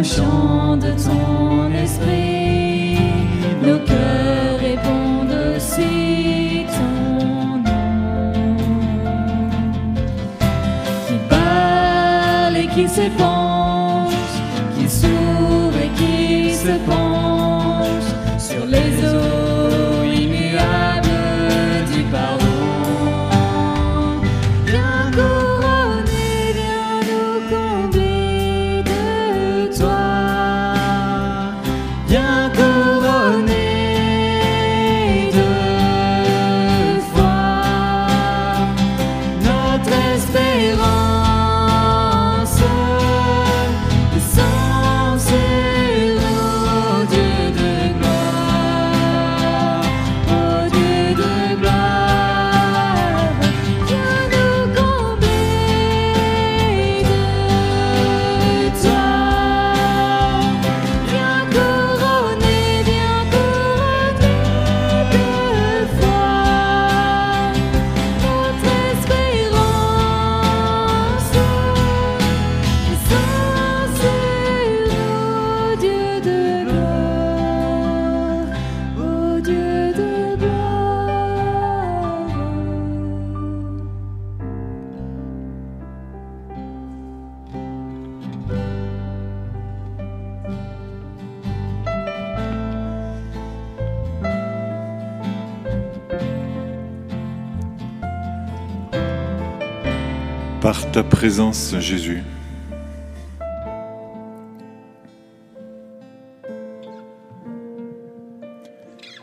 conscient de ton esprit, nos cœurs répondent aussi ton nom. Qui parle et qui s'épanche, qui s'ouvre et qui se penche ta présence, Jésus,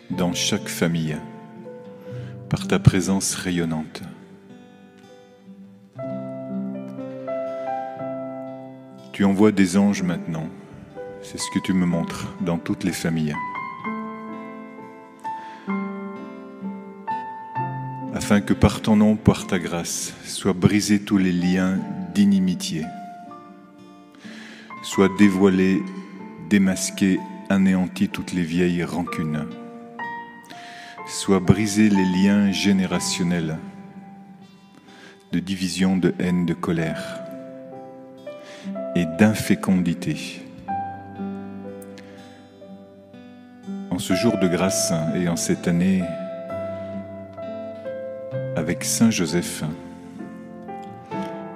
dans chaque famille, par ta présence rayonnante. Tu envoies des anges maintenant, c'est ce que tu me montres dans toutes les familles. Afin que par ton nom, par ta grâce, soient brisés tous les liens d'inimitié, soient dévoilés, démasqués, anéantis toutes les vieilles rancunes, soient brisés les liens générationnels de division, de haine, de colère et d'infécondité. En ce jour de grâce et en cette année avec Saint Joseph,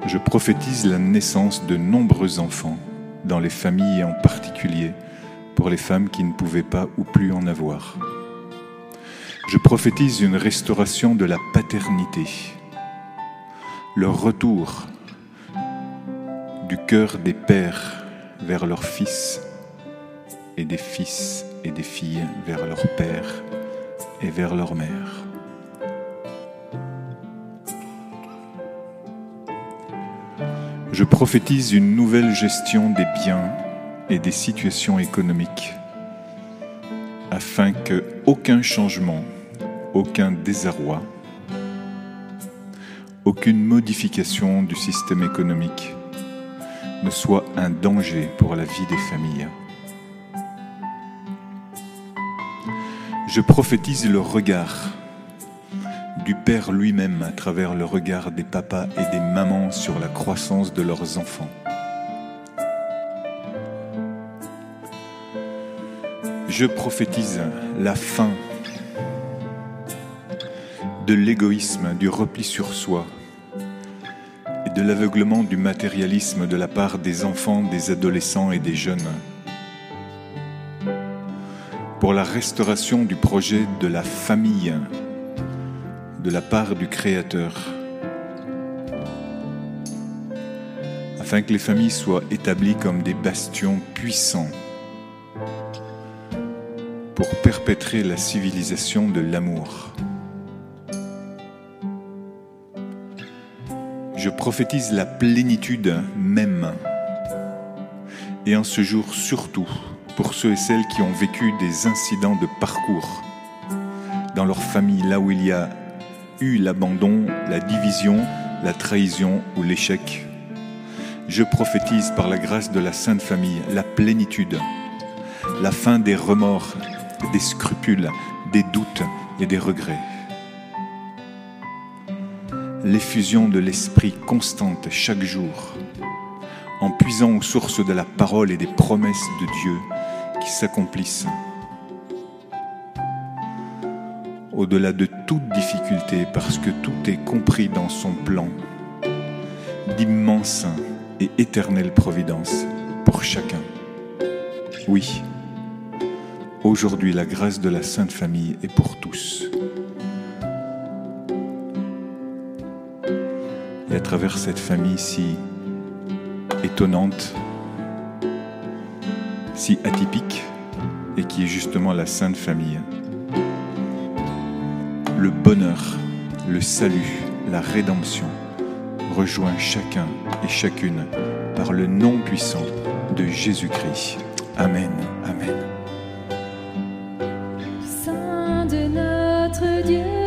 je prophétise la naissance de nombreux enfants dans les familles et en particulier pour les femmes qui ne pouvaient pas ou plus en avoir. Je prophétise une restauration de la paternité, le retour du cœur des pères vers leurs fils et des fils et des filles vers leur père et vers leur mère. Je prophétise une nouvelle gestion des biens et des situations économiques afin que aucun changement, aucun désarroi, aucune modification du système économique ne soit un danger pour la vie des familles. Je prophétise le regard du Père lui-même à travers le regard des papas et des mamans sur la croissance de leurs enfants. Je prophétise la fin de l'égoïsme, du repli sur soi et de l'aveuglement du matérialisme de la part des enfants, des adolescents et des jeunes pour la restauration du projet de la famille de la part du Créateur, afin que les familles soient établies comme des bastions puissants pour perpétrer la civilisation de l'amour. Je prophétise la plénitude même, et en ce jour surtout pour ceux et celles qui ont vécu des incidents de parcours dans leur famille, là où il y a eu l'abandon, la division, la trahison ou l'échec. Je prophétise par la grâce de la Sainte Famille la plénitude, la fin des remords, des scrupules, des doutes et des regrets. L'effusion de l'Esprit constante chaque jour, en puisant aux sources de la parole et des promesses de Dieu qui s'accomplissent. Au-delà de toute difficulté, parce que tout est compris dans son plan d'immense et éternelle providence pour chacun. Oui, aujourd'hui la grâce de la Sainte Famille est pour tous. Et à travers cette famille si étonnante, si atypique, et qui est justement la Sainte Famille, le bonheur, le salut, la rédemption rejoint chacun et chacune par le nom puissant de Jésus-Christ. Amen. Amen. Saint de notre Dieu,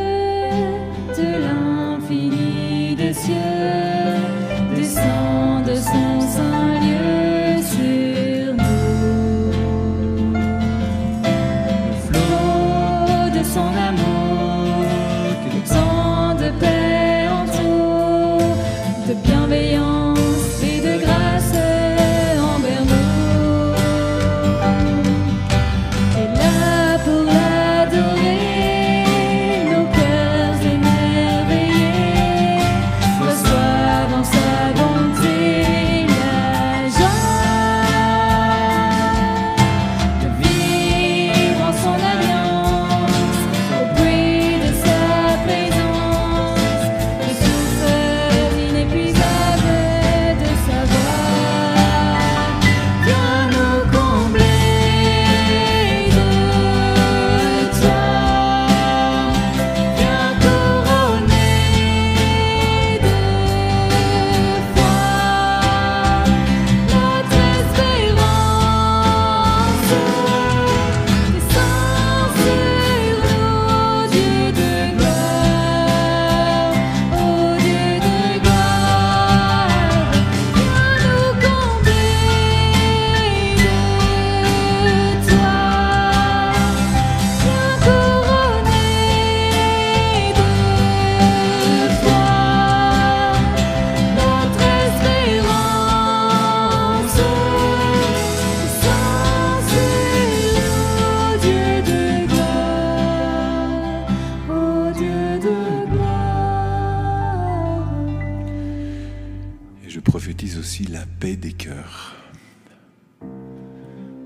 des cœurs.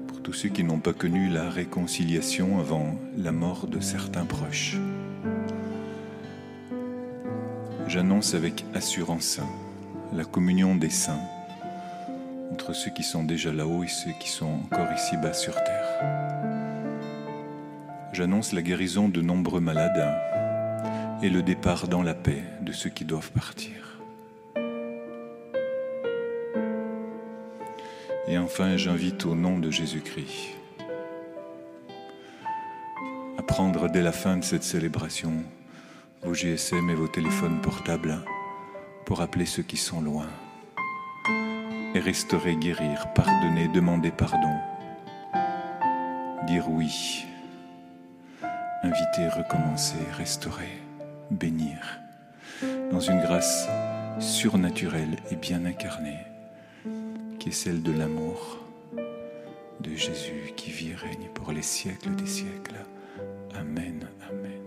Pour tous ceux qui n'ont pas connu la réconciliation avant la mort de certains proches. J'annonce avec assurance la communion des saints entre ceux qui sont déjà là-haut et ceux qui sont encore ici-bas sur terre. J'annonce la guérison de nombreux malades et le départ dans la paix de ceux qui doivent partir. Et enfin, j'invite au nom de Jésus-Christ à prendre dès la fin de cette célébration vos GSM et vos téléphones portables pour appeler ceux qui sont loin et restaurer, guérir, pardonner, demander pardon, dire oui, inviter, recommencer, restaurer, bénir, dans une grâce surnaturelle et bien incarnée, qui est celle de l'amour de Jésus qui vit et règne pour les siècles des siècles. Amen, amen.